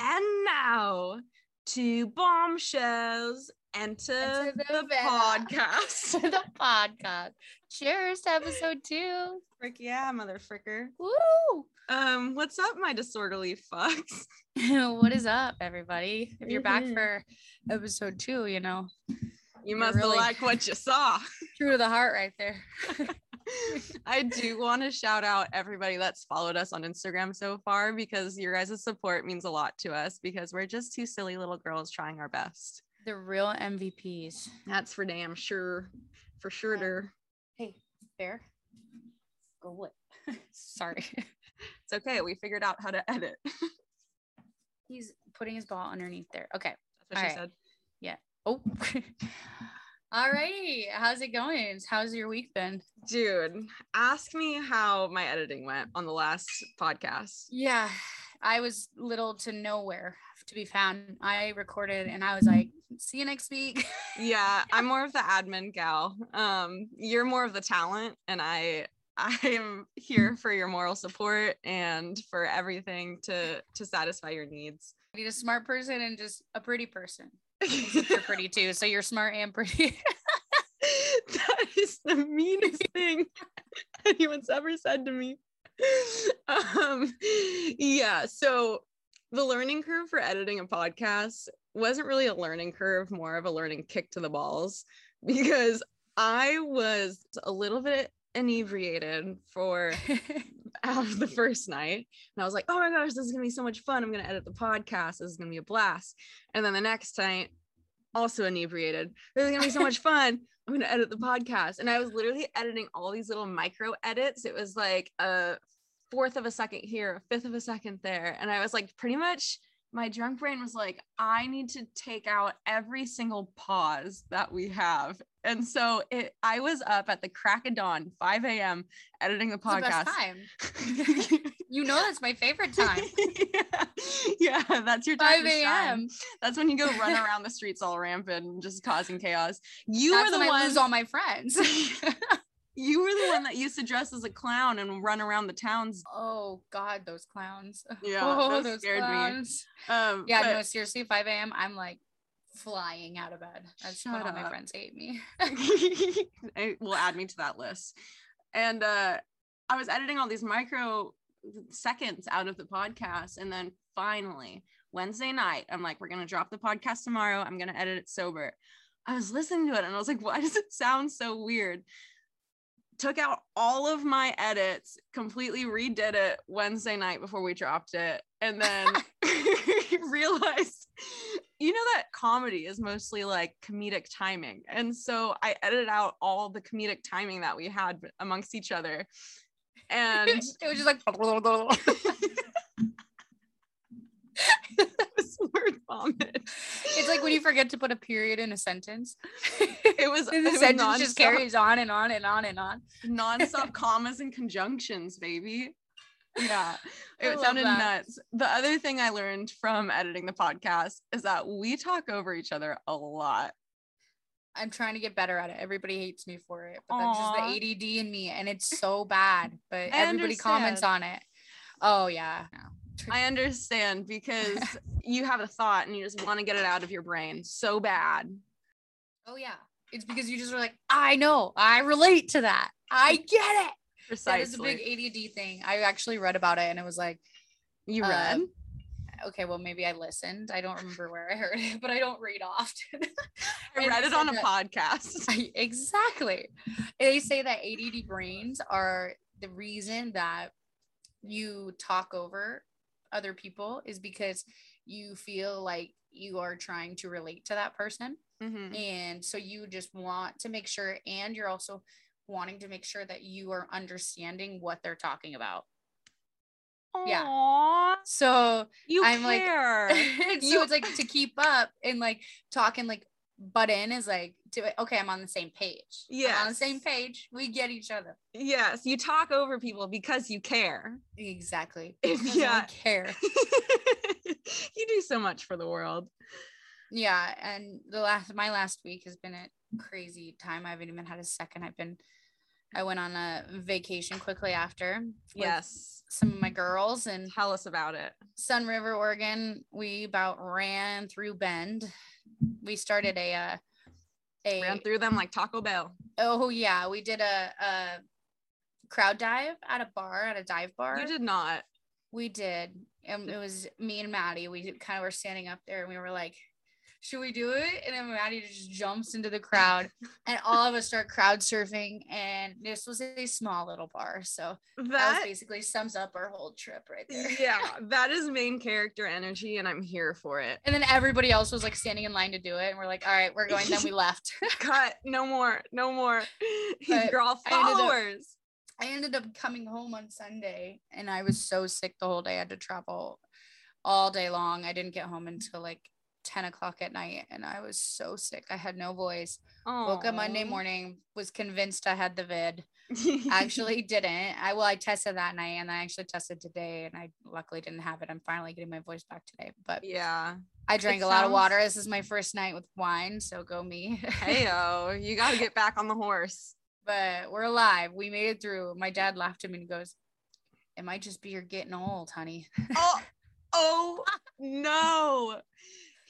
And now to bombshells enter, Enter the, the podcast. the podcast. Cheers to episode two. Frick yeah, mother fricker. Woo! Um, what's up, my disorderly fucks? what is up, everybody? If you're back Mhm. for episode two, you know, You must really- have liked what you saw. true to the heart right there. I do want to shout out everybody that's followed us on Instagram so far because your guys' support means a lot to us because we're just two silly little girls trying our best. The real MVPs. That's for damn sure. For sure. der. Hey, fair. Go what? Sorry. It's okay. We figured out how to edit. He's putting his ball underneath there. Okay. That's what All she right. said. Yeah. Oh. All righty. How's it going? How's your week been? Dude, ask me how my editing went on the last podcast. Yeah, I was little to nowhere to be found. I recorded and I was like, see you next week. Yeah, I'm more of the admin gal. Um, you're more of the talent, and I I am here for your moral support and for everything to to satisfy your needs. Need a smart person and just a pretty person. You're pretty too. So you're smart and pretty. that is the meanest thing anyone's ever said to me. Um, yeah, so the learning curve for editing a podcast wasn't really a learning curve, more of a learning kick to the balls because I was a little bit inebriated for out of the first night. And I was like, oh my gosh, this is gonna be so much fun. I'm gonna edit the podcast. This is gonna be a blast. And then the next night, also inebriated. This is gonna be so much fun. I'm gonna edit the podcast. And I was literally editing all these little micro edits. It was like a fourth of a second here, a fifth of a second there. And I was like, pretty much my drunk brain was like, I need to take out every single pause that we have. And so it I was up at the crack of dawn, 5 a.m. editing the podcast. time. You know that's my favorite time. yeah. yeah, that's your time 5 a.m. That's when you go run around the streets all rampant and just causing chaos. You That's were the one lose all my friends. you were the one that used to dress as a clown and run around the towns. oh God, those clowns. Yeah, oh, that scared me. clowns. Um Yeah, but- no, seriously, 5 a.m. I'm like flying out of bed. That's Shut all my friends hate me. I- will add me to that list. And uh, I was editing all these micro seconds out of the podcast. And then finally, Wednesday night, I'm like, we're going to drop the podcast tomorrow. I'm going to edit it sober. I was listening to it and I was like, why does it sound so weird? Took out all of my edits, completely redid it Wednesday night before we dropped it. And then realized, you know, that comedy is mostly like comedic timing. And so I edited out all the comedic timing that we had amongst each other. And it was just like it was word vomit. it's like when you forget to put a period in a sentence. it was, the it was sentence just carries on and on and on and on. nonstop commas and conjunctions, baby. Yeah, it sounded that. nuts. The other thing I learned from editing the podcast is that we talk over each other a lot. I'm trying to get better at it. Everybody hates me for it, but that's just the ADD in me, and it's so bad. But I everybody comments on it. Oh yeah. I understand because you have a thought and you just want to get it out of your brain so bad. Oh yeah. It's because you just are like, I know, I relate to that. I get it. That Precisely. is a big ADD thing. I actually read about it, and it was like, you uh, read? okay, well maybe I listened. I don't remember where I heard it, but I don't read often. I read it on a said podcast. I- exactly. They say that ADD brains are the reason that you talk over other people is because you feel like you are trying to relate to that person. Mhm. And so you just want to make sure, and you're also wanting to make sure that you are understanding what they're talking about. Yeah. So you I'm like- so You- it's like to keep up and like talking like butt in is like to okay, I'm on the same page. Yeah. On the same page. We get each other. yes, you talk over people because you care. Exactly. If- yeah. care. you do so much for the world. Yeah. And the last my last week has been a crazy time. I haven't even had a second. I've been I went on a vacation quickly after. Yes. Some of my girls and Tell us about it. Sunriver, Oregon. We about ran through Bend. We started a uh, a Ran through them like Taco Bell. oh yeah, we did a, a crowd dive at a bar at a dive bar. You did not. We did. And it was me and Maddie. We kind of were standing up there and we were like, should we do it? And then Maddie just jumps into the crowd and all of us start crowd surfing. And this was a small little bar. So that, That basically sums up our whole trip right there. yeah, that is main character energy, and I'm here for it. And then everybody else was like standing in line to do it. And we're like, all right, we're going. Then we left. Cut. No more. No more. But You're all I ended up- followers. I ended up coming home on Sunday and I was so sick the whole day. I had to travel all day long. I didn't get home until like 10 o'clock at night and I was so sick. I had no voice. Woke up Monday morning, was convinced I had the vid. Actually didn't. I well, I tested that night and I actually tested today and I luckily didn't have it. I'm finally getting my voice back today. But yeah. I drank It a lot of water. This is my first night with wine, so go me. hey Heyo, you got to get back on the horse. but we're alive. We made it through. My dad laughed at me and he goes, It might just be you're getting old, honey. Oh, oh no.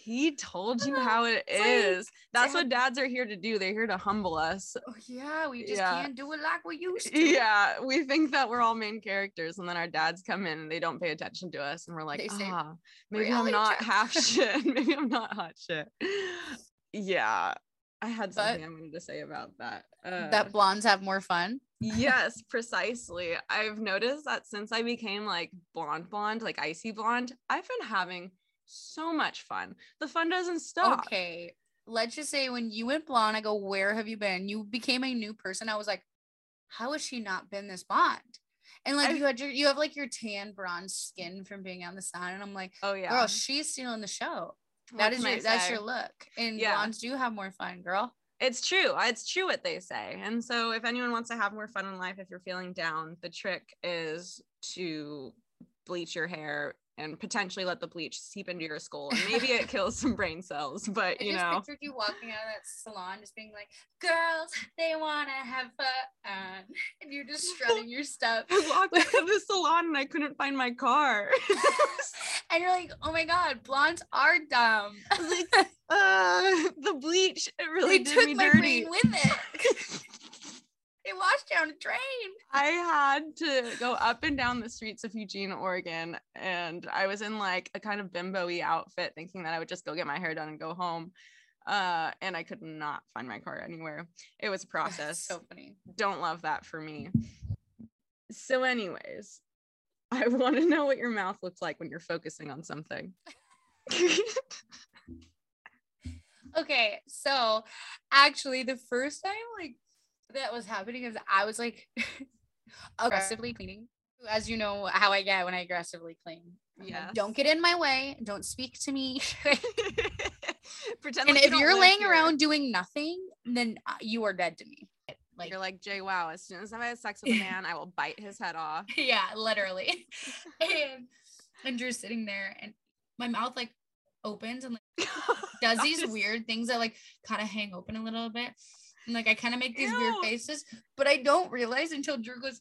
He told you how it It's like. That's dad- what dads are here to do. They're here to humble us. Oh yeah, we just Yeah. can't do it like we used to. Yeah, we think that we're all main characters, and then our dads come in and they don't pay attention to us, and we're like, say, ah, maybe I'm not check." half shit. maybe I'm not hot shit. Yeah, I had But- something I wanted to say about that. Uh, That blondes have more fun. yes, precisely. I've noticed that since I became like blonde, blonde, like icy blonde, I've been having so much fun. The fun doesn't stop. Okay. Let's just say when you went blonde, I go, Where have you been? You became a new person. I was like, How has she not been this blonde? And like I- you had your you have like your tan bronze skin from being on the sun. And I'm like, Oh yeah. girl, she's stealing the show. What That is your that's your look. And Yeah. blondes do have more fun, girl. It's true. It's true what they say. And so, if anyone wants to have more fun in life, if you're feeling down, the trick is to bleach your hair and potentially let the bleach seep into your skull. And maybe it kills some brain cells, but I you just know, pictured you walking out of that salon just being like, girls, they wanna have fun. And you're just strutting your stuff. I walked out of the salon and I couldn't find my car. and you're like, oh my god, blondes are dumb. uh, the bleach, it really they did took me my dirty. brain with it. They washed down a drain. I had to go up and down the streets of Eugene, Oregon, and I was in like a kind of bimbo-y outfit, thinking that I would just go get my hair done and go home. Uh, and I could not find my car anywhere. It was a process. so funny. Don't love that for me. So, anyways, I want to know what your mouth looks like when you're focusing on something. Okay, so actually, the first time like that was happening is I was like aggressively cleaning. As you know, how I get when I aggressively clean. I'm like, Don't get in my way. Don't speak to me. Pretend and like if don't you're laying here. around doing nothing, then uh, you are dead to me. Like, you're like Jay. Wow, as soon as I have sex with a man, I will bite his head off. yeah, literally. and and Drew's sitting there, and my mouth like opens and like does these weird things that like kind of hang open a little bit. And like I kind of make these weird faces, but I don't realize until Drew goes,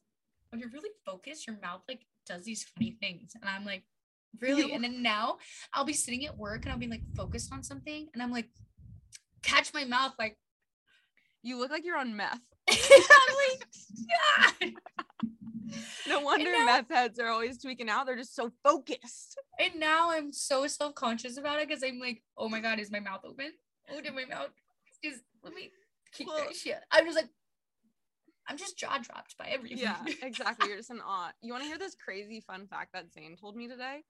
when you're really focused, your mouth like does these funny things. And I'm like, really? Ew. And then now I'll be sitting at work and I'll be like focused on something and I'm like, catch my mouth like You look like you're on meth. I'm like, "Yeah." No wonder now- meth heads are always tweaking out. They're just so focused. And now I'm so self-conscious about it because I'm like, oh my god, is my mouth open? Oh, did my mouth is let me keep Well- that shit. I'm just like, I'm just jaw dropped by everything. Yeah, exactly. You're just in awe. You want to hear this crazy fun fact that Zane told me today?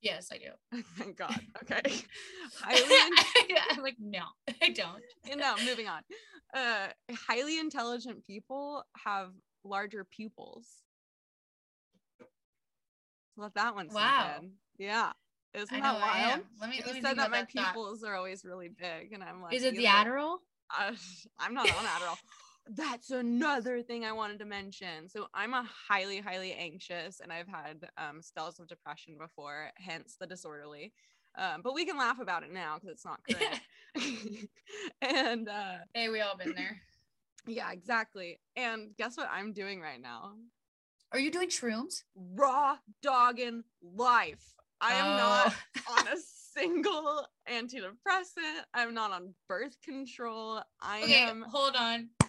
yes, I do. Thank God. Okay. Highly, I'm like, no, I don't. no, moving on. Uh, highly intelligent people have larger pupils. Let that one sink Wow. in. Yeah. Isn't that know I wild? Let me, let me said that my that thought. pupils are always really big, and I'm like, Is it the Adderall? uh, I'm not on Adderall. That's another thing I wanted to mention. So I'm a highly, highly anxious, and I've had um, spells of depression before, hence the disorderly. Um, but we can laugh about it now because it's not current. and uh, Hey, we all been there. Yeah, exactly. And guess what I'm doing right now? Are you doing shrooms? Raw dogging life. I am not Oh. on a single antidepressant. I'm not on birth control. I Okay, am hold on.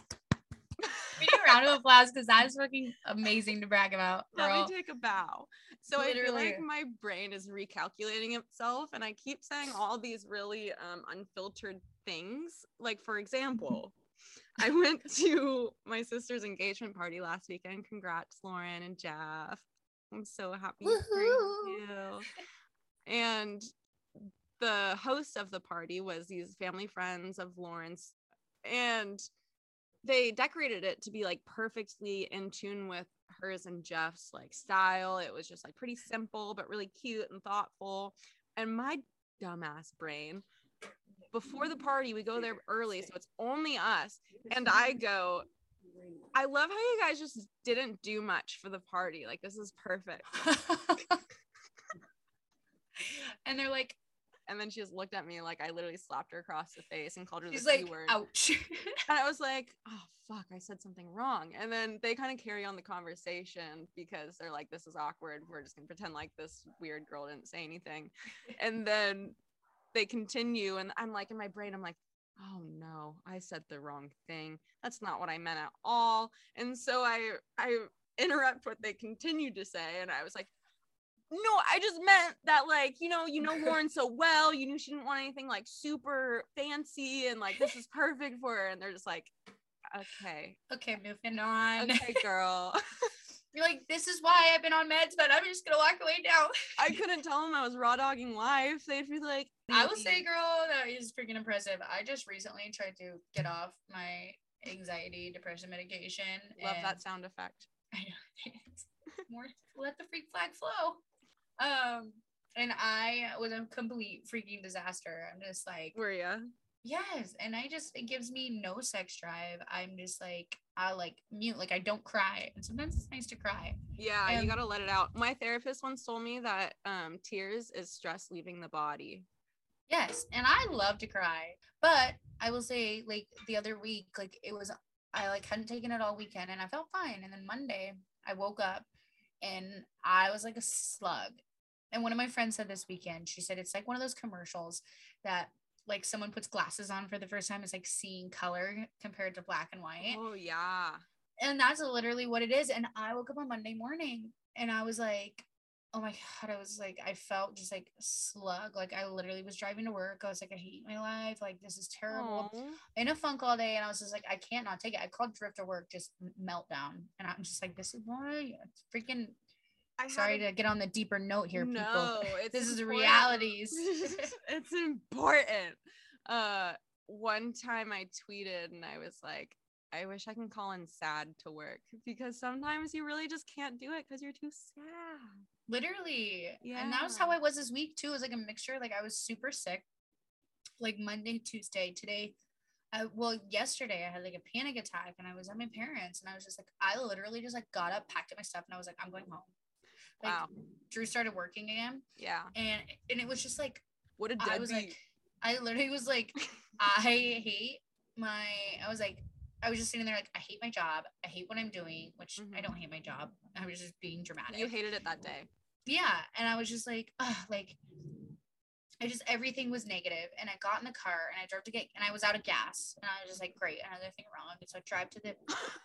We need a round of applause because that's fucking amazing to brag about, let me take a bow. So I feel like my brain is recalculating itself and I keep saying all these really um unfiltered things. Like for example, I went to my sister's engagement party last weekend. Congrats, Lauren and Jeff. I'm so happy for you. And the host of the party was these family friends of Lauren's, and they decorated it to be like perfectly in tune with hers and Jeff's like style. It was just like pretty simple but really cute and thoughtful. And my dumbass brain before the party we go there early so it's only us and I go I love how you guys just didn't do much for the party. Like this is perfect. and they're like, And then she just looked at me like I literally slapped her across the face and called her the he's like, word. ouch. And I was like, oh fuck, I said something wrong. And then they kind of carry on the conversation because they're like, this is awkward. We're just gonna pretend like this weird girl didn't say anything. And then they continue, and I'm like in my brain, I'm like, oh no, I said the wrong thing. That's not what I meant at all. And so I I interrupt what they continued to say, and I was like, no, I just meant that like, you know, you know Lauren so well. You knew she didn't want anything like super fancy and like this is perfect for her. And they're just like, okay, okay, moving on. okay, girl. You're like, this is why I've been on meds, but I'm just gonna walk away now. I couldn't tell them I was raw dogging life. They'd be like, I will say, girl, that is freaking impressive. I just recently tried to get off my anxiety depression medication. love that sound effect. I know. More let the freak flag flow. Um, and I was a complete freaking disaster. I'm just like, Were ya? yes, and I just it gives me no sex drive. I'm just like I like mute, like I don't cry, and sometimes it's nice to cry. Yeah, Um, you gotta let it out. My therapist once told me that um tears is stress leaving the body. Yes, and I love to cry, but I will say, like the other week, like it was, I like hadn't taken it all weekend, and I felt fine. And then Monday, I woke up, and I was like a slug. And one of my friends said this weekend, she said it's like one of those commercials that like someone puts glasses on for the first time, it's like seeing color compared to black and white, Oh yeah. and that's literally what it is. And I woke up on Monday morning, and I was like. Oh my god, I was like, I felt just like slug. Like I literally was driving to work. I was like, I hate my life. Like this is terrible. Aw. In a funk all day, and I was just like, I can't not take it. I called Drift to work, just meltdown, and I'm just like, this is why. It's freaking I sorry to get on the deeper note here, people. No, This is realities. it's important. Uh, one time I tweeted and I was like, I wish I can call in sad to work because sometimes you really just can't do it because you're too sad. Literally. Yeah. And that was how I was this week too. It was like a mixture. Like I was super sick. Like Monday, Tuesday, today. I, well, yesterday I had like a panic attack and I was at my parents and I was just like, I literally just like got up, packed up my stuff, and I was like, I'm going home. Like Wow. Drew started working again, Yeah. and and it was just like What a I was like, I literally was like, I hate my. I was like, I was just sitting there like, I hate my job. I hate what I'm doing, which I Mhm. don't hate my job. I was just being dramatic. you hated it that day. yeah, and I was just like, Ugh, like, I just everything was negative. And I got in the car and I drove to get, and I was out of gas, and I was just like, great, another thing wrong. And so I drive to the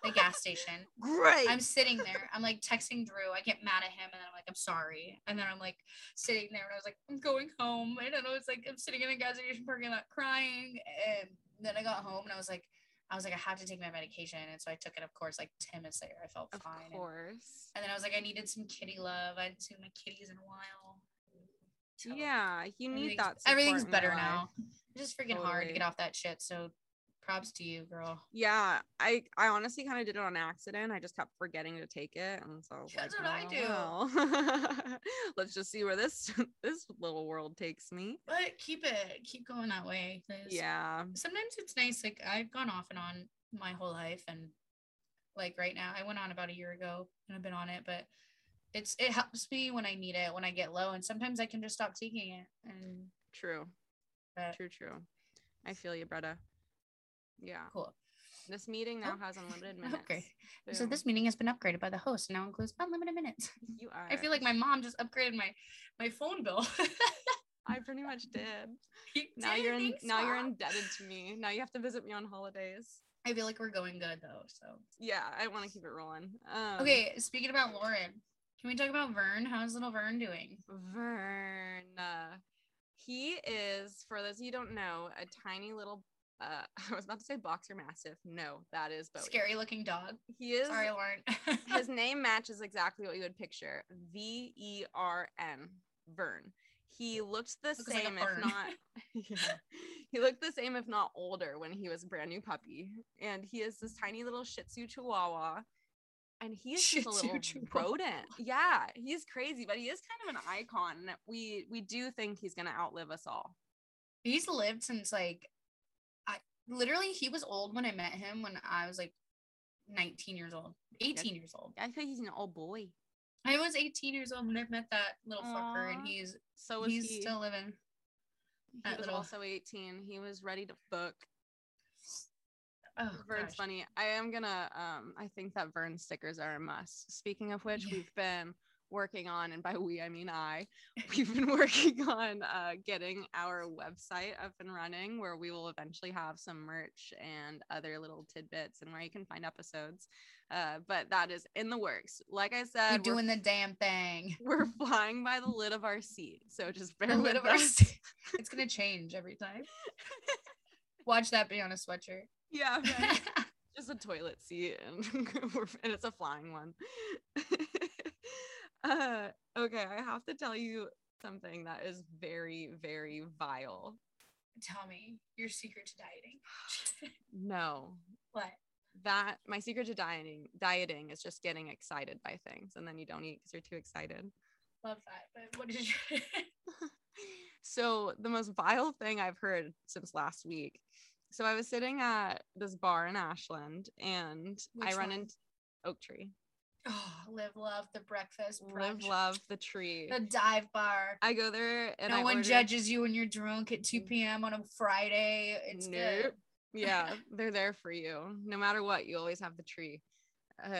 the gas station. Great. I'm sitting there. I'm like texting Drew. I get mad at him, and then I'm like, I'm sorry. And then I'm like sitting there, and I was like, I'm going home. I don't know. It's like I'm sitting in a gas station parking lot crying. And then I got home, and I was like, I was like, I have to take my medication, and so I took it. Of course, like ten minutes later, I felt of fine. And, course. and then I was like, I needed some kitty love. I hadn't seen my kitties in a while. So Yeah, you need that. Everything's better now. It's just freaking hard to get off that shit. So, props to you, girl. Yeah, I I honestly kind of did it on accident. I just kept forgetting to take it, and so I That's like, what I "Oh, do." Let's just see where this this little world takes me. But keep it, keep going that way. Yeah, sometimes it's nice like i've gone off and on my whole life and like right now i went on about a year ago and i've been on it but it's it helps me when i need it when i get low and sometimes i can just stop taking it and true, but true, true. I feel you, Bretta. Yeah. cool This meeting now Oh. has unlimited minutes. Okay. So this meeting has been upgraded by the host and now includes unlimited minutes. you are. I feel like my mom just upgraded my my phone bill. I pretty much did. You Now did? you're in, now you're indebted to me. Now you have to visit me on holidays. I feel like we're going good though. So Yeah, I want to keep it rolling. Um, okay, speaking about Lauren, can we talk about Vern? How's little Vern doing? Vern. uh, He is, for those of you who don't know, a tiny little. Uh, I was about to say boxer mastiff. No, that is Bowie. Scary looking dog. He is. Sorry, Lauren. his name matches exactly what you would picture. V E R N. Vern. He looked the Looks same, fern. if not. yeah. He looked the same, if not older, when he was a brand new puppy. And he is this tiny little Shih Tzu Chihuahua. And he is just a little Chihuahua. rodent. Yeah, he's crazy, but he is kind of an icon. We we do think he's gonna outlive us all. He's lived since like literally he was old when I met him when I was like 19 years old, 18 years old. I think he's an old boy. I was 18 years old when I met that little fucker, and he's So he's he. still living. he was little- also 18. He was ready to book. Oh, Vern's gosh. funny. I am gonna um I think that Vern stickers are a must. Speaking of which, Yeah. we've been working on, and by we I mean I, we've been working on uh getting our website up and running where we will eventually have some merch and other little tidbits and where you can find episodes. Uh, but that is in the works. Like I said, We're doing the damn thing. we're flying by the lid of our seat. So just bear The lid with of our us. seat. It's gonna change every time. Watch that be on a sweatshirt. yeah, right. just a toilet seat and and it's a flying one uh okay i have to tell you something that is very very vile Tell me your secret to dieting. no what? that my secret to dieting dieting is just getting excited by things and then you don't eat because you're too excited Love that. But what did you? so the most vile thing i've heard since last week so i was sitting at this bar in ashland and i run one? into oak tree oh, live, love the breakfast. live love the tree The dive bar. I go there and no I one order- judges you when you're drunk at 2 p.m. on a Friday. It's good. Yeah, they're there for you. No matter what, you always have the tree. Uh,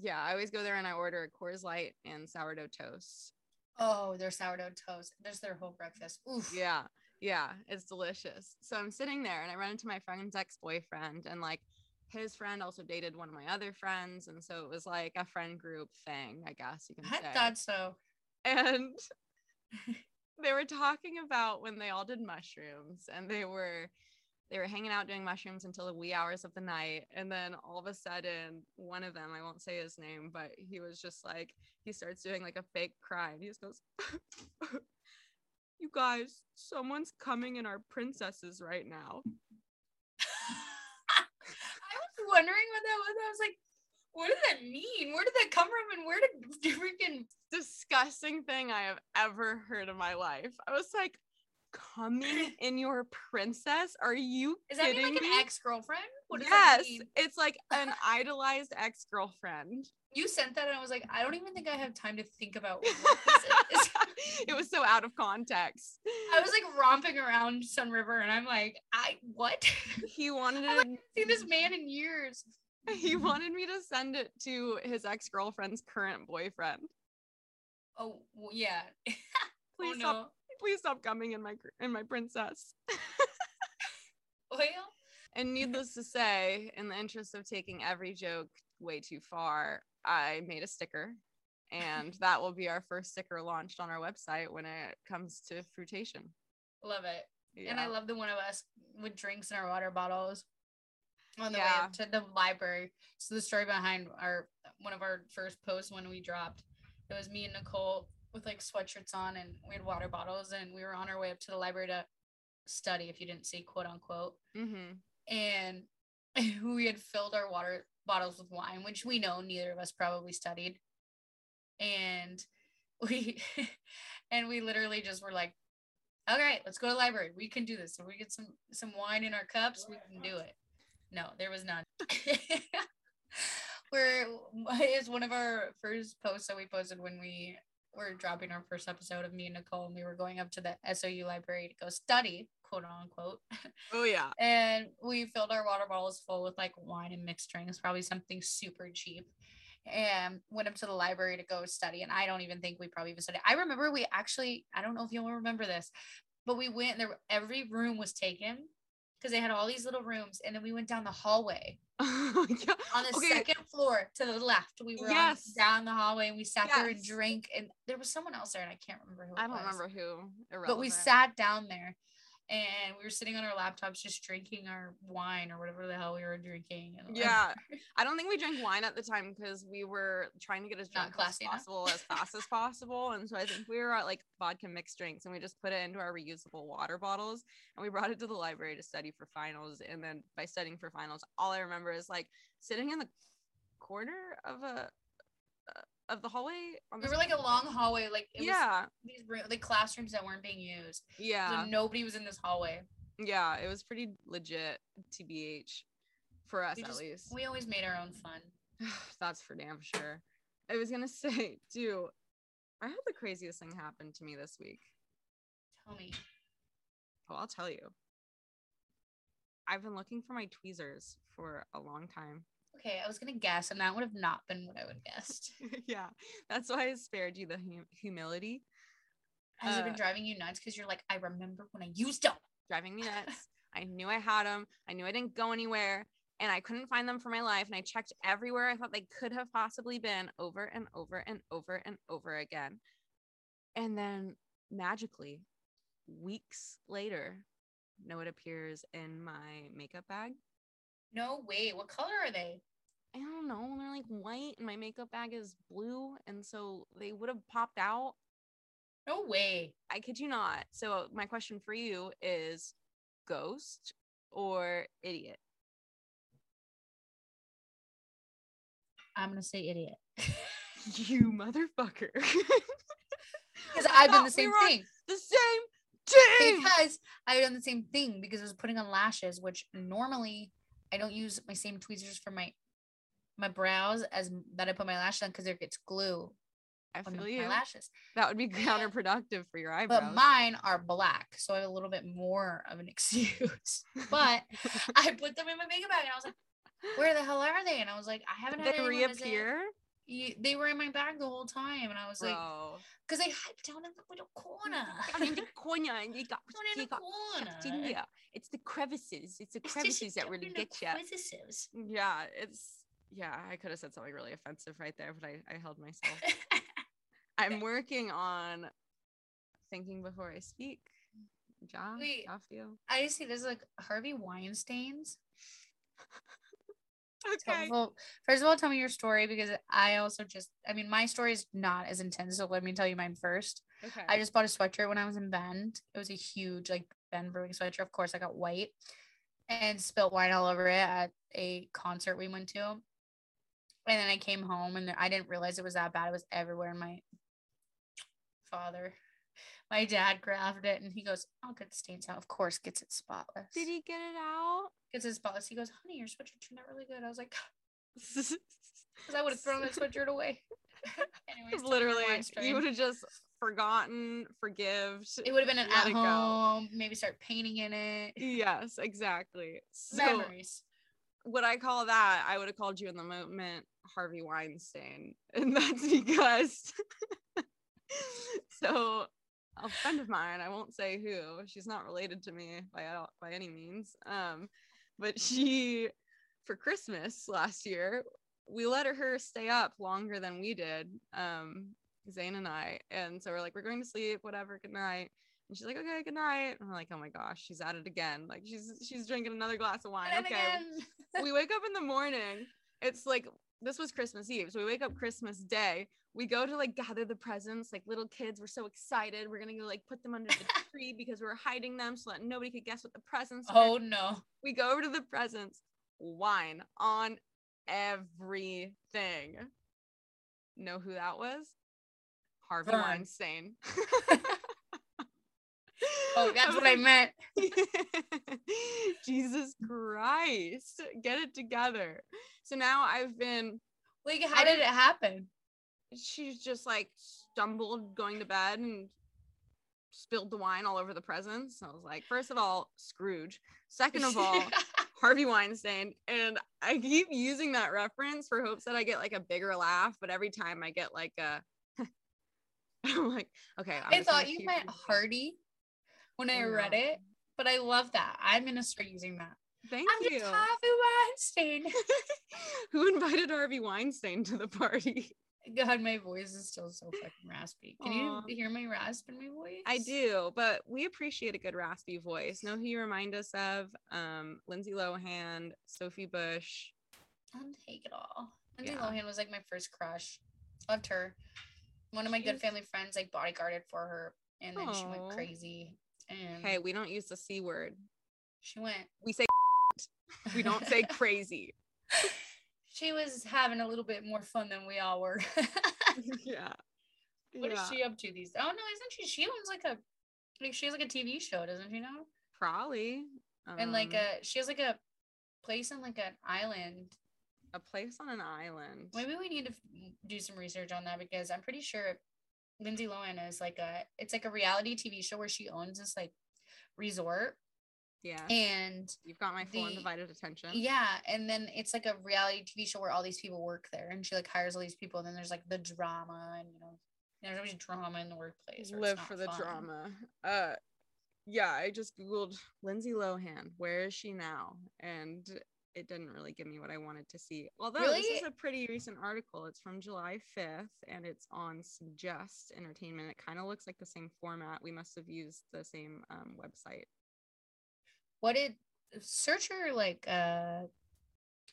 yeah, I always go there and I order a Coors Light and sourdough toast. Oh, their sourdough toast. There's their whole breakfast. Oof. Yeah, yeah, it's delicious. So I'm sitting there and I run into my friend's ex boyfriend, and like his friend also dated one of my other friends. And so it was like a friend group thing, I guess you can I say. thought so. and they were talking about when they all did mushrooms and they were they were hanging out doing mushrooms until the wee hours of the night and then all of a sudden one of them i won't say his name but he was just like he starts doing like a fake cry and he just goes you guys someone's coming in our princesses right now I wondering what that was. I was like, what does that mean? Where did that come from? And where did freaking disgusting thing i have ever heard in my life i was like coming in your princess are you is that mean like me? an ex-girlfriend? What does that yes, mean? it's like an idolized ex girlfriend. You sent that and I was like, I don't even think I have time to think about what this is. it was so out of context. I was like romping around Sunriver and I'm like, I what? He wanted I seen this man in years. He wanted me to send it to his ex girlfriend's current boyfriend. Oh well, yeah. Oh, please oh stop. no. Please stop coming in my in my princess. Well, And needless to say, in the interest of taking every joke way too far, I made a sticker. And that will be our first sticker launched on our website when it comes to fruitation. love it. Yeah. And I love the one of us with drinks in our water bottles on the way Yeah. up to the library. So the story behind our one of our first posts when we dropped, it was me and Nichole with like sweatshirts on and we had water bottles and we were on our way up to the library to study if you didn't see quote unquote. mm-hmm. And we had filled our water bottles with wine, which we know neither of us probably studied. And we and we literally just were like, all right, let's go to the library. We can do this. If we get some some wine in our cups, we can do it. No, there was none. Where is one of our first posts that we posted when we we're dropping our first episode of me and Nichole, and we were going up to the SOU library to go study, quote unquote. Oh yeah. and we filled our water bottles full with like wine and mixed drinks, probably something super cheap. And went up to the library to go study. And I don't even think we probably even studied. I remember we actually, I don't know if you'll remember this, but we went there, every room was taken because they had all these little rooms. And then we went down the hallway oh, yeah. on the Okay. second floor to the left. We were on- down the hallway and we sat there and Yes. drank. And there was someone else there, and I can't remember who. I don't was. remember who. But we sat down there and we were sitting on our laptops just drinking our wine or whatever the hell we were drinking. Yeah. I don't think we drank wine at the time because we were trying to get as drunk as possible as fast as possible. And so I think we were at like vodka mixed drinks and we just put it into our reusable water bottles and we brought it to the library to study for finals. And then by studying for finals, all I remember is like sitting in the corner of a uh, of the hallway. We were like a long hallway, like it was yeah, these room, like classrooms that weren't being used. yeah, So nobody was in this hallway. yeah. It was pretty legit, tbh, for us We at just- least. We always made our own fun. That's for damn sure. I was gonna say, dude, I had the craziest thing happen to me this week. Tell me. Oh, I'll tell you. I've been looking for my tweezers for a long time. Okay, I was gonna guess, and that would have not been what I would have guessed. yeah, that's why I spared you the hum- humility. Has it been Uh, driving you nuts? Because you're like, I remember when I used them. driving me nuts. I knew I had them. I knew I didn't go anywhere and I couldn't find them for my life. And I checked everywhere I thought they could have possibly been over and over and over and over again. And then magically, weeks later, Noah appears in my makeup bag. No way. What color are they? I don't know. They're like white and my makeup bag is blue. And so they would have popped out. No way. I kid you not. So my question for you is ghost or idiot? I'm gonna say idiot. You motherfucker. Because I've done the same on thing. the same team. Because I've done the same thing because I was putting on lashes, which normally I don't use my same tweezers for my my brows as that I put my lashes on because there gets glue I on feel my you. lashes. That would be counterproductive for your eyebrows. But mine are black, so I have a little bit more of an excuse. but I put them in my makeup bag and I was like, "Where the hell are they?" And I was like, "I haven't Did had they anyone visit." reappear, You- They were in my bag the whole time, and I was like, bro. "Cause they hide down in the little corner." Down in the corner, and got, Down in the got in corner. there. It's the crevices. It's the It's crevices that really get you. crevices. Yeah, it's yeah. I could have said something really offensive right there, but I, I held myself. I'm working on thinking before I speak. John, Wait. I see there's like Harvey Weinstein's. Okay. well, first of all, tell me your story because I also just, I mean, my story is not as intense. So let me tell you mine first. Okay. I just bought a sweatshirt when I was in Bend. It was a huge, like, Bend Brewing sweatshirt. Of course, I got white and spilt wine all over it at a concert we went to. And then I came home and I didn't realize it was that bad. It was everywhere. in my father, my dad grabbed it and he goes, I'll get the stains out. Of course, gets it spotless. Did he get it out? Gets it spotless. He goes, honey, your sweatshirt turned out really good. I was like, Because I would have thrown that sweatshirt away. Anyways, Literally, you would have just forgotten, forgived. it would have been an at go. home, maybe start painting in it. Yes, exactly. So, Memories. what I call that, I would have called you in the moment Harvey Weinstein. And that's because so a friend of mine, I won't say who, she's not related to me by by any means. Um, but she for Christmas last year, we let her stay up longer than we did. Um, Zane and I. And so we're like, we're going to sleep, whatever, good night. And she's like, okay, good night. And we're like, oh my gosh, she's at it again. Like she's she's drinking another glass of wine. And okay, we wake up in the morning. It's like this was Christmas Eve. So we wake up Christmas Day. We go to like gather the presents, like little kids. We're so excited. We're gonna go like put them under the tree because we're hiding them so that nobody could guess what the presents were. oh no. We go over to the presents, wine on everything. Know who that was? Harvey Vern. Weinstein. Oh, that's what I meant. Jesus Christ. Get it together. So now I've been Like, how did it happen? she's just like stumbled going to bed and spilled the wine all over the presents. I was like, first of all, Scrooge. Second of all, Harvey Weinstein. And I keep using that reference for hopes that I get like a bigger laugh, but every time I get like a I'm like, okay. I'm I thought you meant. Hardy when I read it, but I love that. I'm gonna start using that. Thank I'm you. just Harvey Weinstein. Who invited Harvey Weinstein to the party? God, my voice is still so fucking raspy. Can Aw. you hear my rasp in my voice? I do, but we appreciate a good raspy voice. Know who you remind us of? Um, Lindsay Lohan, Sophia Bush. I'll take it all. Lindsay Yeah. Lohan was like my first crush. Loved her. One of my good family friends like bodyguarded for her, and then she went crazy. And Hey, we don't use the c word. she went. We say we don't say crazy. she was having a little bit more fun than we all were. yeah. What is Yeah, she up to these? Oh no, isn't she? She owns like a like she has like a TV show, doesn't she now? Probably. and like um, a she has like a place on like an island. a place on an island. Maybe we need to do some research on that because I'm pretty sure Lindsay Lohan is like a it's like a reality TV show where she owns this like resort Yeah. and You've got my full the- undivided attention. yeah and then it's like a reality TV show where all these people work there and she like hires all these people and then there's like the drama and you know there's always drama in the workplace. Live for the fun. drama. Uh yeah, I just googled Lindsay Lohan. Where is she now? And it didn't really give me what I wanted to see. Although this is a pretty recent article. It's from July 5th and it's on Suggest Entertainment. It kind of looks like the same format. We must have used the same um, website. what did search her like uh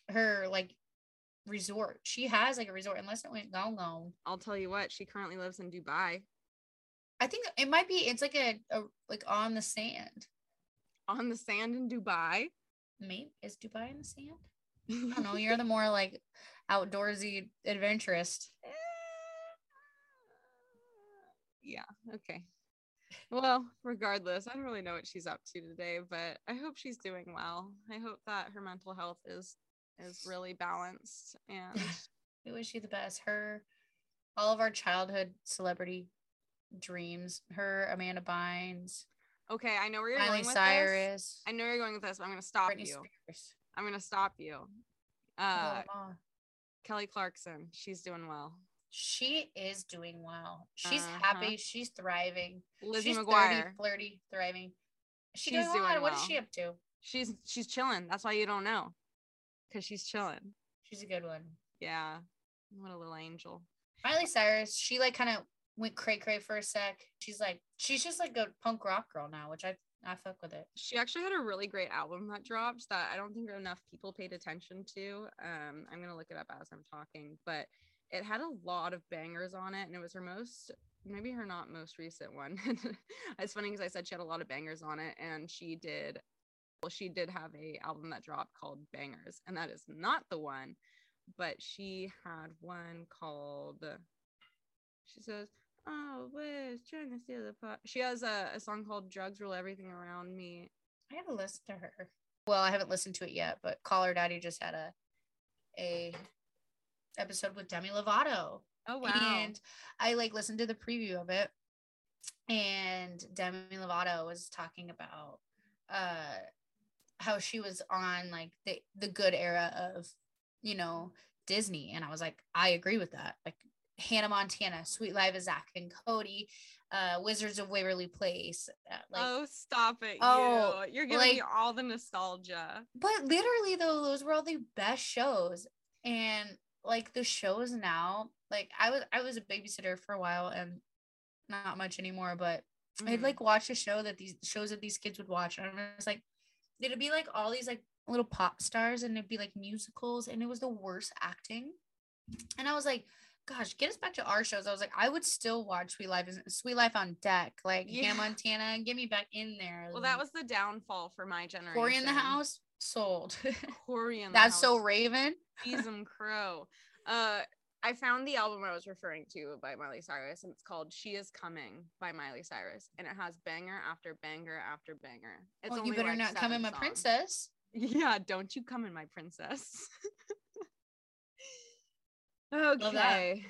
her like resort she has like a resort unless it went gone gone I'll tell you what, she currently lives in Dubai i think it might be it's like a, a like on the sand on the sand in Dubai. Maybe is dubai in the sand? I don't know you're the more like outdoorsy adventurist. Yeah okay. Well regardless i don't really know what she's up to today but i hope she's doing well. I hope that her mental health is is really balanced and we wish you the best. Her all of our childhood celebrity dreams her amanda bynes okay i know where you're miley going with this. Cyrus. I know you're going with this but i'm gonna stop Britney you. Spears. i'm gonna stop you. Uh Oh, kelly clarkson she's doing well. She is doing well. She's Uh-huh. happy. She's thriving. Lizzie she's mcguire. 30, flirty, thriving. She She's doing, well? What is she up to? she's she's chilling. That's why you don't know because she's chilling. She's a good one. yeah. What a little angel. Miley Cyrus, she like kind of went cray cray for a sec. She's like, she's just like a punk rock girl now, which I I fuck with it. she actually had a really great album that dropped that I don't think enough people paid attention to. Um, I'm gonna look it up as I'm talking, but it had a lot of bangers on it, and it was her most, maybe her not most recent one. it's funny because I said she had a lot of bangers on it, and she did. Well, she did have a album that dropped called Bangerz, and that is not the one, but she had one called. She says, "Oh, Liz, trying to steal the pot." She has a, a song called "Drugs Rule Everything Around Me." I haven't listened to her. Well, I haven't listened to it yet, but Call Her Daddy just had a a episode with Demi Lovato. Oh wow! And I like listened to the preview of it, and Demi Lovato was talking about uh how she was on like the the good era of you know Disney, and I was like, I agree with that. Like Hannah Montana, Suite Life of Zack and Cody, uh, Wizards of Waverly Place, uh, like. oh, stop it! Oh, you. You're giving me all the nostalgia. but literally though those were all the best shows and like the shows now like i was i was a babysitter for a while and not much anymore but i'd Mhm. like watch a show that these shows that these kids would watch and i was like it'd be like all these like little pop stars and it'd be like musicals and it was the worst acting and i was like gosh get us back to our shows i was like i would still watch Suite Life Suite Life on deck like Yeah. hannah montana get me back in there well, that was the downfall for my generation. Cory in the house sold Cory in the That's house. so Raven. Besom Crow. Uh, I found the album I was referring to by Miley Cyrus, and it's called "She Is Coming" by Miley Cyrus, and it has banger after banger after banger. It's Well, you better like, not come in my songs. princess. Yeah, don't you come in, my princess. okay.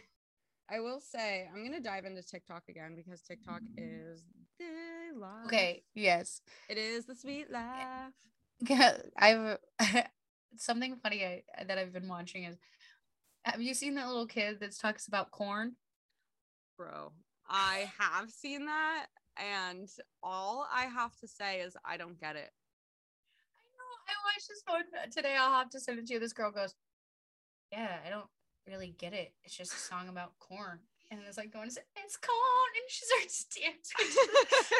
I will say I'm gonna dive into TikTok again because TikTok is the life. Okay. Yes. It is the sweet life. Yeah. I've something funny I, that I've been watching is. Have you seen that little kid that talks about corn? Bro, I have seen that, and all I have to say is I don't get it. I know. I watched this one today. I'll have to send it to you. This girl goes, "Yeah, I don't really get it. It's just a song about corn." And it's like going to say, "It's corn," and she starts dancing.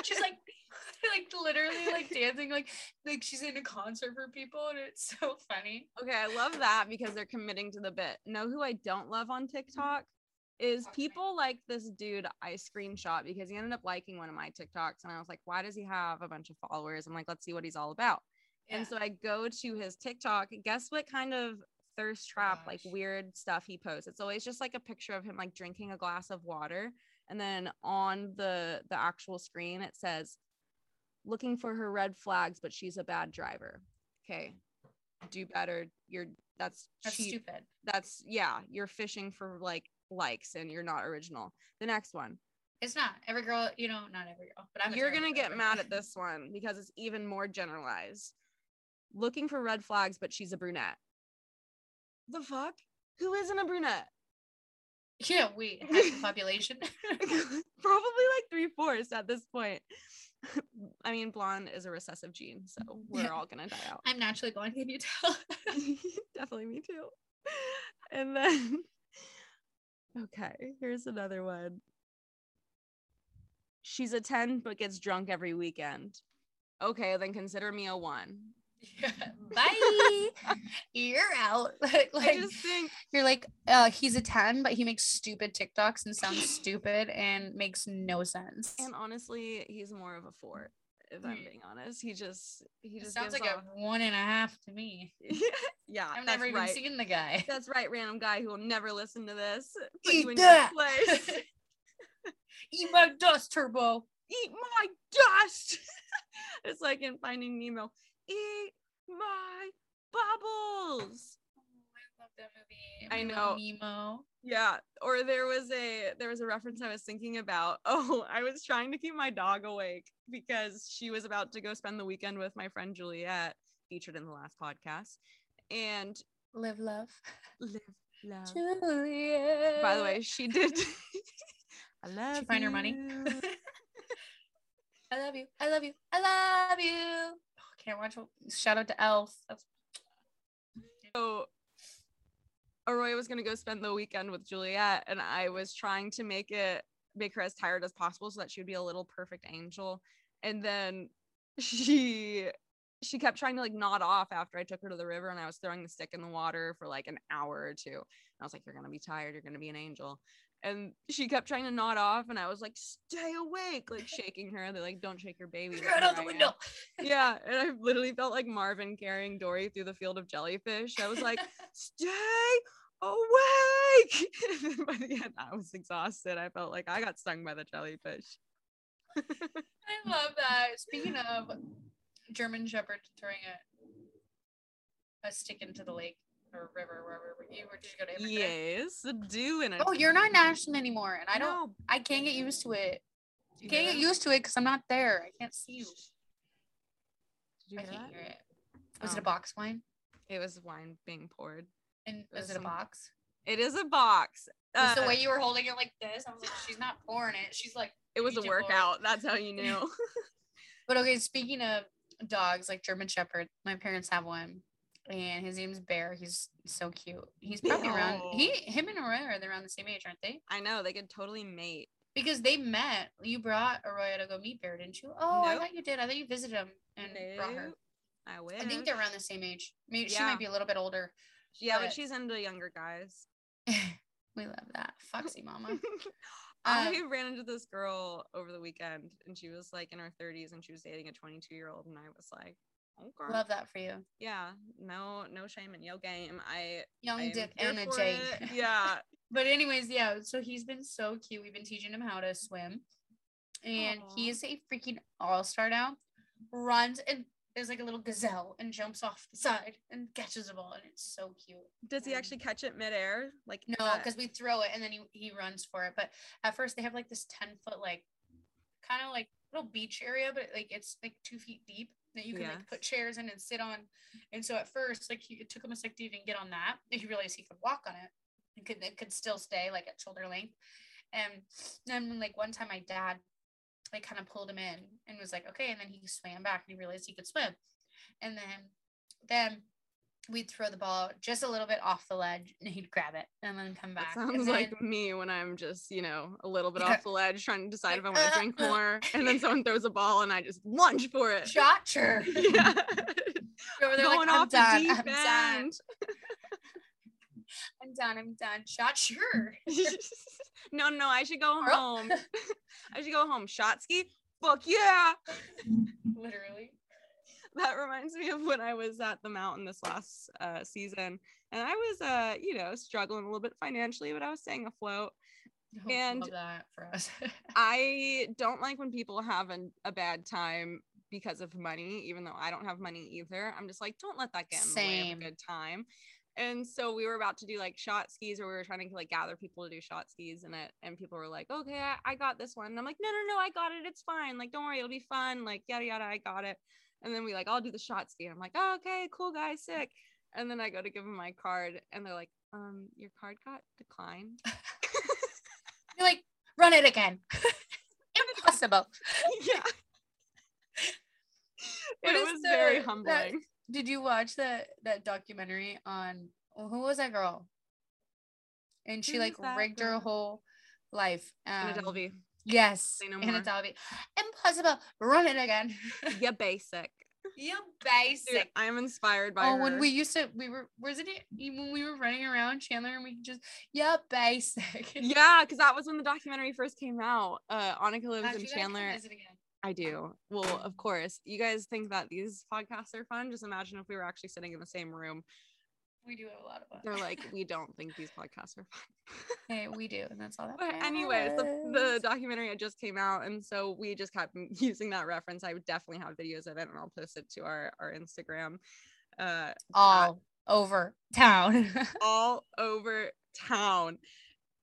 she's like, like literally like dancing, like like she's in a concert for people, and it's so funny. Okay, I love that because they're committing to the bit. Know who I don't love on TikTok is Talk to me. people like this dude I screenshot because he ended up liking one of my TikToks and I was like, why does he have a bunch of followers? I'm like, let's see what he's all about. And so I go to his TikTok. Guess what kind of thirst trap, like weird stuff he posts? It's always just like a picture of him like drinking a glass of water. And then on the the actual screen it says, looking for her red flags, but she's a bad driver. Okay. Do better. You're that's, That's cheat- stupid. That's yeah, you're fishing for like likes and you're not original. The next one. It's not every girl, you know, not every girl, but I'm. You're gonna get whatever. mad at this one because it's even more generalized. Looking for red flags, but she's a brunette. The fuck? Who isn't a brunette? Yeah, we half the population. Probably like three fourths at this point. I mean, blonde is a recessive gene, so we're all gonna die out. I'm naturally blonde. Can you tell? Definitely me too. And then, okay, here's another one. She's a 10 but gets drunk every weekend. Okay, then consider me a one. Yeah. Bye. You're out. Like, I like just think you're like, uh, he's a 10, but he makes stupid TikToks and sounds stupid and makes no sense. And honestly, he's more of a four, if I'm Mm. being honest. He just he It just sounds like off- a one and a half to me. yeah, I've never even right. seen the guy. That's right, random guy who will never listen to this. Put Eat that. Eat my dust, Turbo. Eat my dust. it's like in Finding Nemo. Eat my bubbles. I love that movie. I know. Nemo. Yeah, or there was a there was a reference I was thinking about. Oh, I was trying to keep my dog awake because she was about to go spend the weekend with my friend Juliet, featured in the last podcast, and Live love. live love. Juliet. By the way, she did. I love. You find her money? I love you. I love you. I love you. Can't watch. Shout out to Elf. That's so Aurora was gonna go spend the weekend with Juliet, and I was trying to make it make her as tired as possible so that she would be a little perfect angel. And then she she kept trying to like nod off after I took her to the river and I was throwing the stick in the water for like an hour or two. And I was like, You're gonna be tired, you're gonna be an angel. And she kept trying to nod off, and I was like, Stay awake, like shaking her. They're like, Don't shake your baby. right out the window. yeah and i literally felt like marlin carrying dory through the field of jellyfish i was like stay awake by the end i was exhausted i felt like i got stung by the jellyfish I love that. Speaking of German Shepherd throwing a a stick into the lake or river, wherever you were. Go to yes do in a Oh, you're not in Ashland anymore, and I don't. No. I can't get used to it. You Can't get used to it because I'm not there. I can't see you. Did you I hear can't that? hear it. Was it Oh. a box wine? it was wine being poured And was was it a box? it is a box Just the Uh, way you were holding it like this, I was like, she's not pouring it. She's like, it was a you jump over. workout that's how you knew But okay, speaking of dogs, like German Shepherd, my parents have one, and his name's Bear. He's so cute. He's probably around. He, him, and Aurora are they around the same age, aren't they? i know they could totally mate Because they met. You brought Aurora to go meet Bear, didn't you? Oh, I thought you did. I thought you visited him and brought her. I wish I think they're around the same age. Maybe she might be a little bit older. yeah but but- she's into younger guys we love that. Foxy mama. I Um, ran into this girl over the weekend and she was like in her 30s and she was dating a 22 year old and I was like, okay. love that for you. Yeah, no, no shame in your game. I, Young I Dick and a for J. it. Yeah. But anyways, yeah. So he's been so cute. We've been teaching him how to swim, and Aw. he is a freaking all star now. Runs and there's like a little gazelle and jumps off the side and catches the ball and it's so cute. Does he actually catch it midair? Like No, because we throw it and then he, he runs for it. But at first they have like this 10 foot like kind of like little beach area, but like it's like two feet deep that you can like put chairs in and sit on. And so at first, like he, it took him a sec to even get on that. And he realized he could walk on it. and could it could still stay like at shoulder length. And then like one time my dad like kind of pulled him in and was like, okay, and then he swam back and he realized he could swim. And then then we'd throw the ball just a little bit off the ledge and he'd grab it and then come back. and sounds then- like me when I'm just, you know, a little bit Yeah. off the ledge trying to decide if I want to uh, drink more. And then someone throws a ball and I just lunge for it. shot sure. yeah. Over there, Going like, I'm off done. the deep I'm done. end. I'm done. I'm done. Shot sure. no, no, I should go home. I should go home. Shot ski? Fuck yeah. Literally. That reminds me of when I was at the mountain this last uh, season. And I was, uh, you know, struggling a little bit financially, but I was staying afloat. Oh, And- that for us. I don't like when people have an, a bad time because of money, even though I don't have money either. I'm just like, don't let that get in the way of a good time. And so we were about to do like shot skis, or we were trying to like gather people to do shot skis, and it and people were like, okay, I, I got this one. And I'm like, no, no, no, I got it. It's fine. Like, don't worry, it'll be fun. Like, yada yada, I got it. And then we like, I'll do the shot ski. I'm like, oh, okay, cool, guy, sick. And then I go to give him my card, and they're like, um, your card got declined. You're like, run it again. Impossible. yeah. What it was very the- that- humbling. Did you watch that that documentary on oh, who was that girl? And she Who like that rigged her whole life. Anna Um, Delvey. Yes, Say no Anna. Delvey. Impossible. Run it again. Yeah, basic. you Dude, basic. I am inspired by Oh, her. when we used to, we were, wasn't it when we were running around Chandler and we just, yeah, basic. yeah, because that was when the documentary first came out. Uh, Annika lives in you gotta come Chandler. I do. Well, of course. You guys think that these podcasts are fun? Just imagine if we were actually sitting in the same room. We do have a lot of fun. They're like, we don't think these podcasts are fun. hey, we do, and that's all that But anyways, the, the documentary had just came out, and so we just kept using that reference. I would definitely have videos of it, and I'll post it to our our Instagram. Uh, all over town. all over town.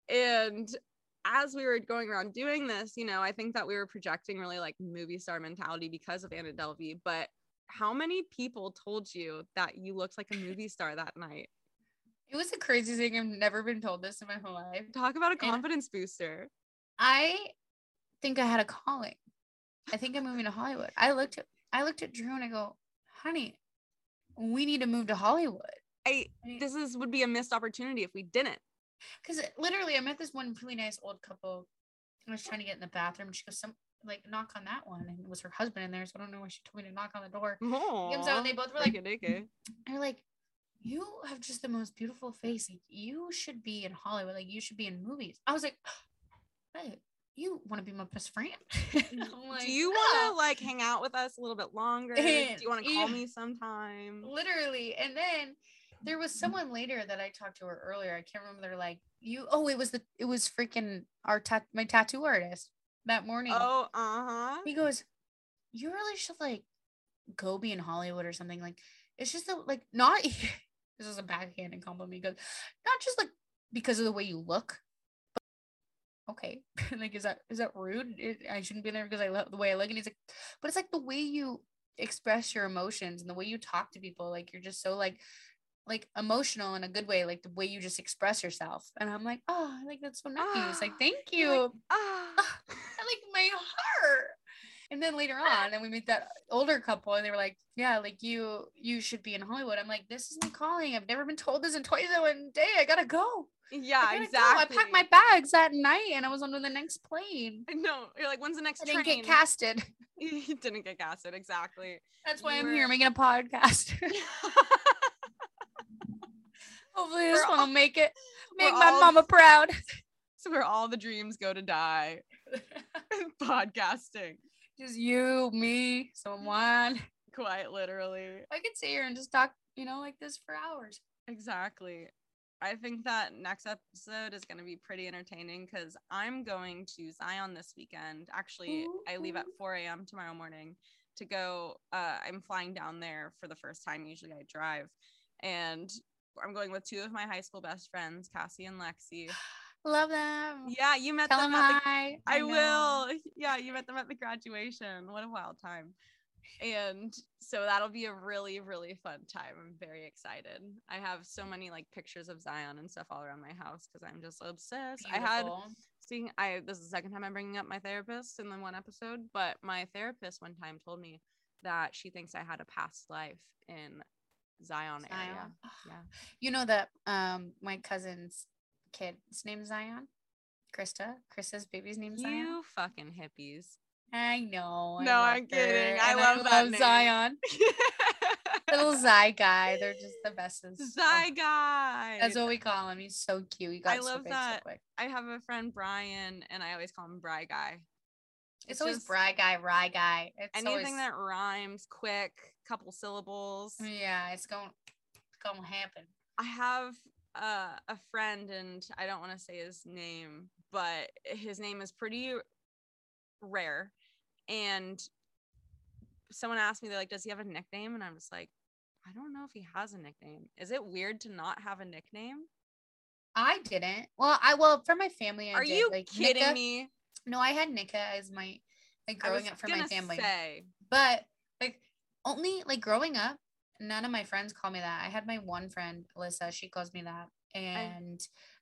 And as we were going around doing this, you know, I think that we were projecting really like movie star mentality because of Anna Delvey. But how many people told you that you looked like a movie star that night? it was the craziest thing. I've never been told this in my whole life. Talk about a And- confidence booster. I think I had a calling. I think I'm moving to Hollywood. I looked at I looked at Drew and I go, honey, we need to move to Hollywood. I this is would be a missed opportunity if we didn't. Because literally, I met this one really nice old couple. I was trying to get in the bathroom. She goes, "Some like knock on that one," and it was her husband in there. So I don't know why she told me to knock on the door. comes out and they both were like- "Rikki-dikki." They're like, "You have just the most beautiful face. Like, you should be in Hollywood. Like you should be in movies." I was like, "Hey, you want to be my best friend?" Like, Do you want "Ah." to like hang out with us a little bit longer? Do you want to yeah. call me sometime? literally and then there was someone later that i talked to her earlier i can't remember they're like you oh it was the it was freaking our tat my tattoo artist that morning. Oh, uh-huh. he goes you really should like go be in hollywood or something like it's just like not this is a backhanded compliment. He goes not just like because of the way you look but, okay. Like is that is that rude? It- i shouldn't be there because i love the way i look? And he's like but it's like the way you express your emotions and the way you talk to people like you're just so like like emotional in a good way like the way you just express yourself and i'm like oh I like that's so nice like Ah, thank you like, ah. I like my heart. And then later on, and we meet that older couple, and they were like, "Yeah, like you, you should be in Hollywood." I'm like, "This is my calling. I've never been told this in twice in one day. I gotta go. yeah, I exactly. go. I packed my bags that night, and I was on to the next plane. No, you're like, when's the next I didn't get casted. you didn't get casted, exactly. That's why You I'm were- here making a podcast. Hopefully, this one will make it. Make my all- mama proud. so where all the dreams go to die. Podcasting. Just you, me, someone. Quite literally. I could sit here and just talk, you know, like this for hours. Exactly. I think that next episode is going to be pretty entertaining because I'm going to Zion this weekend. Actually, I leave at 4 a.m. tomorrow morning to go. Uh, I'm flying down there for the first time. Usually I drive, and I'm going with two of my high school best friends, Cassie and Lexi. Love them. Yeah, you met Tell them them at the hi. I will. Yeah, you met them at the graduation. What a wild time. And so that'll be a really, really fun time. I'm very excited. I have so many like pictures of Zion and stuff all around my house because I'm just obsessed. I had Beautiful. seeing I this is the second time I'm bringing up my therapist in the one episode, but my therapist one time told me that she thinks I had a past life in Zion, area. Yeah. You know that um my cousin's kid's name is Zion. Krista. Krista's baby's name is Zion. You fucking hippies. I know. I No, I'm kidding. I and love that name. Zion. Little Zy guy. They're just the bestest. Zy guy. That's what we call him. He's so cute. He got I so love big that. so. I have a friend Brian, and I always call him Bry Guy. It's, always just Bry guy, Rye guy. It's Anything always, that rhymes, quick, couple syllables. Yeah, it's going it's gonna happen. I have uh, a friend, and I don't want to say his name, but his name is pretty rare. And someone asked me, they're like, "Does he have a nickname?" And I'm just like, I don't know if he has a nickname. Is it weird to not have a nickname? I didn't. Well, I well for my family. I Are did. you like, kidding Nika- me? No, I had Nika as my like growing up for my family. Say, But like only like growing up, none of my friends call me that. I had my one friend, Alyssa, she calls me that. And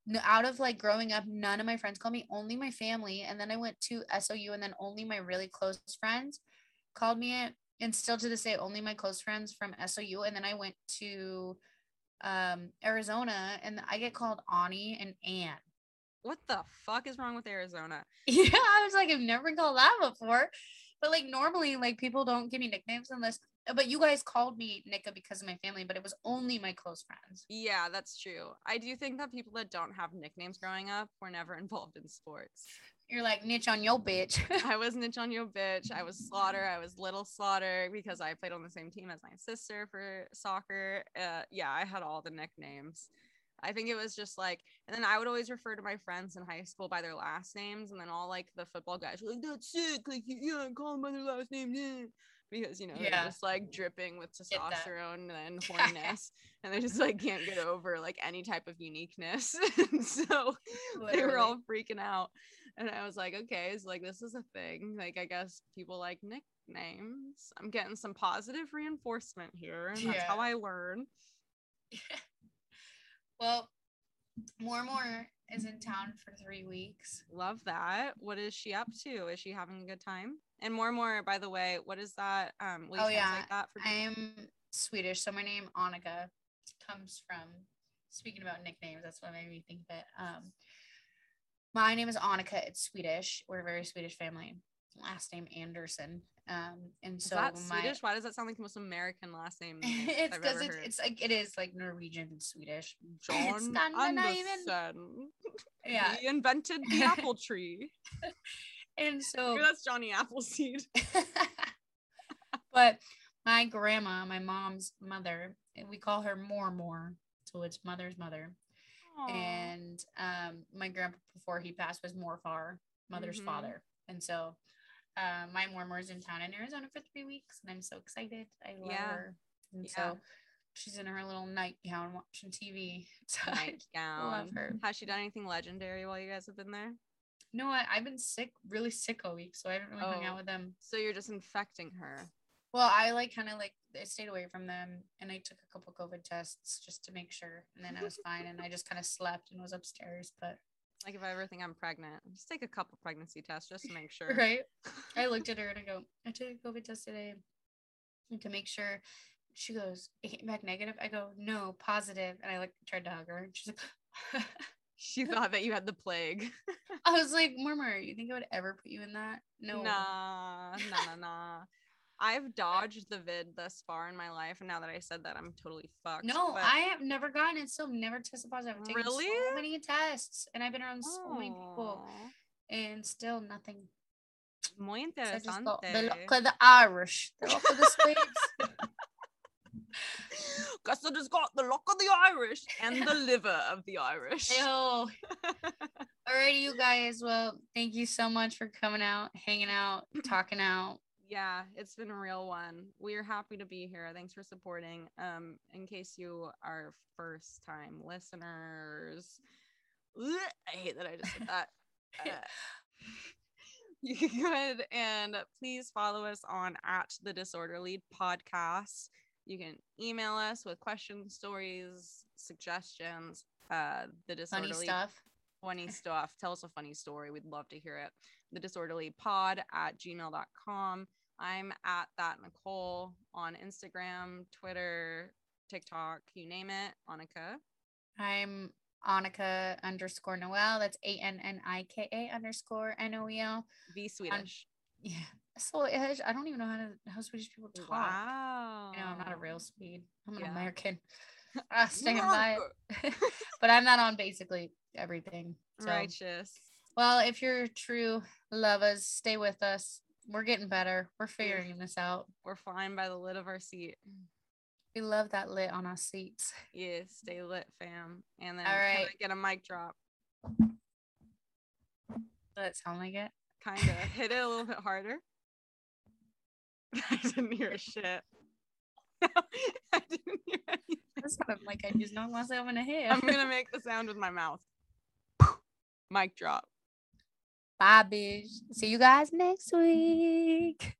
n- out of like growing up, none of my friends call me, only my family. And then I went to SOU and then only my really close friends called me it. And still to this day, only my close friends from SOU. And then I went to um Arizona and I get called Ani and Ann. what the fuck is wrong with Arizona? Yeah, I was like, I've never been called that before. But like normally, like people don't give me nicknames unless but you guys called me Nika because of my family, but it was only my close friends. Yeah, that's true. I do think that people that don't have nicknames growing up were never involved in sports. You're like niche on your bitch. I was Niche on Yo Bitch. I was Slaughter. I was Little Slaughter because I played on the same team as my sister for soccer. Uh, yeah, I had all the nicknames. I think it was just like, and then I would always refer to my friends in high school by their last names, and then all like the football guys were like, "That's sick!" Like, yeah, call them by their last name, yeah. Because you know Yeah. they're just like dripping with testosterone and horniness, and they just like can't get over like any type of uniqueness. so they were all freaking out, and I was like, okay, it's like this is a thing. Like I guess people like nicknames. I'm getting some positive reinforcement here, and that's how I learn. Well, more and more is in town for three weeks. Love that. What is she up to? Is she having a good time? And more and more, by the way, what is that? Um, Oh, yeah. that for I am Swedish, so my name Annika comes from. Speaking about nicknames, that's what made me think of it. Um, my name is Annika. It's Swedish. We're a very Swedish family. Last name Anderson. Um, and Is so that my Swedish? Why does that sound like the most American last name? it's because it's, it's like it is like Norwegian and Swedish. John. Anderson. Yeah, He invented the apple tree. and so Maybe that's Johnny Appleseed. but my grandma, my mom's mother, we call her Mormor, so it's mother's mother. And um, my grandpa before he passed was Morfar, mother's Mhm. father, and so uh, my Mormor's in town in Arizona for three weeks, and I'm so excited. I love Yeah. her, and Yeah. so she's in her little nightgown watching TV. So I Nightgown. love her. Has she done anything legendary while you guys have been there? No, I, I've been sick, really sick all week, so I haven't really hung Oh. out with them. So you're just infecting her. Well, I like kind of like I stayed away from them and I took a couple COVID tests just to make sure. And then I was fine and I just kind of slept and was upstairs. But Like if I ever think I'm pregnant, just take a couple pregnancy tests just to make sure. right. I looked at her and I go, I took a COVID test today to make sure. She goes, it came back negative. I go, no, positive. And I like tried to hug her and she's like She thought that you had the plague. I was like, Mormor, you think I would ever put you in that? No. Nah, nah, nah, nah. I've dodged the vid thus far in my life, and now that I said that, I'm totally fucked. No, but- I have never gotten it. Still never tested positive. I've taken Really? so many tests and I've been around so many people and still nothing. Muy So just the interesante. luck of the Irish, the luck of the Swedes. Guess I just got the luck of the Irish and the liver of the Irish. Ew. Alrighty, you guys. Well, thank you so much for coming out, hanging out, talking out, yeah, it's been a real one. We're happy to be here. Thanks for supporting. Um, in case you are first time listeners, Ugh, I hate that I just said that. Uh, you can go ahead and please follow us on at the Disorderly Podcast. You can email us with questions, stories, suggestions. Uh, the Funny disorderly stuff. funny stuff. Tell us a funny story. We'd love to hear it. The disorderly pod at gmail.com. I'm at that Nichole on Instagram, Twitter, TikTok, you name it. Annika. I'm Annika underscore Noel. That's A N N I K A underscore N O E L. Be Swedish. Yeah. So I don't even know how to how Swedish people talk. wow. I know I'm not a real Swede. I'm an Yeah. American. Stand by it. but I'm not on basically everything. So, Righteous. well, if you're true lovers, stay with us. We're getting better. We're figuring this out. We're flying by the lid of our seat. We love that lit on our seats. Yeah, stay lit, fam. And then All right. get a mic drop? Does that sound like it? Kind of hit it a little bit harder. I didn't hear a shit. I didn't hear anything. That's kind of like I just knocked myself in the head. I'm gonna make the sound with my mouth. Mic drop. Bye, bitch. See you guys next week.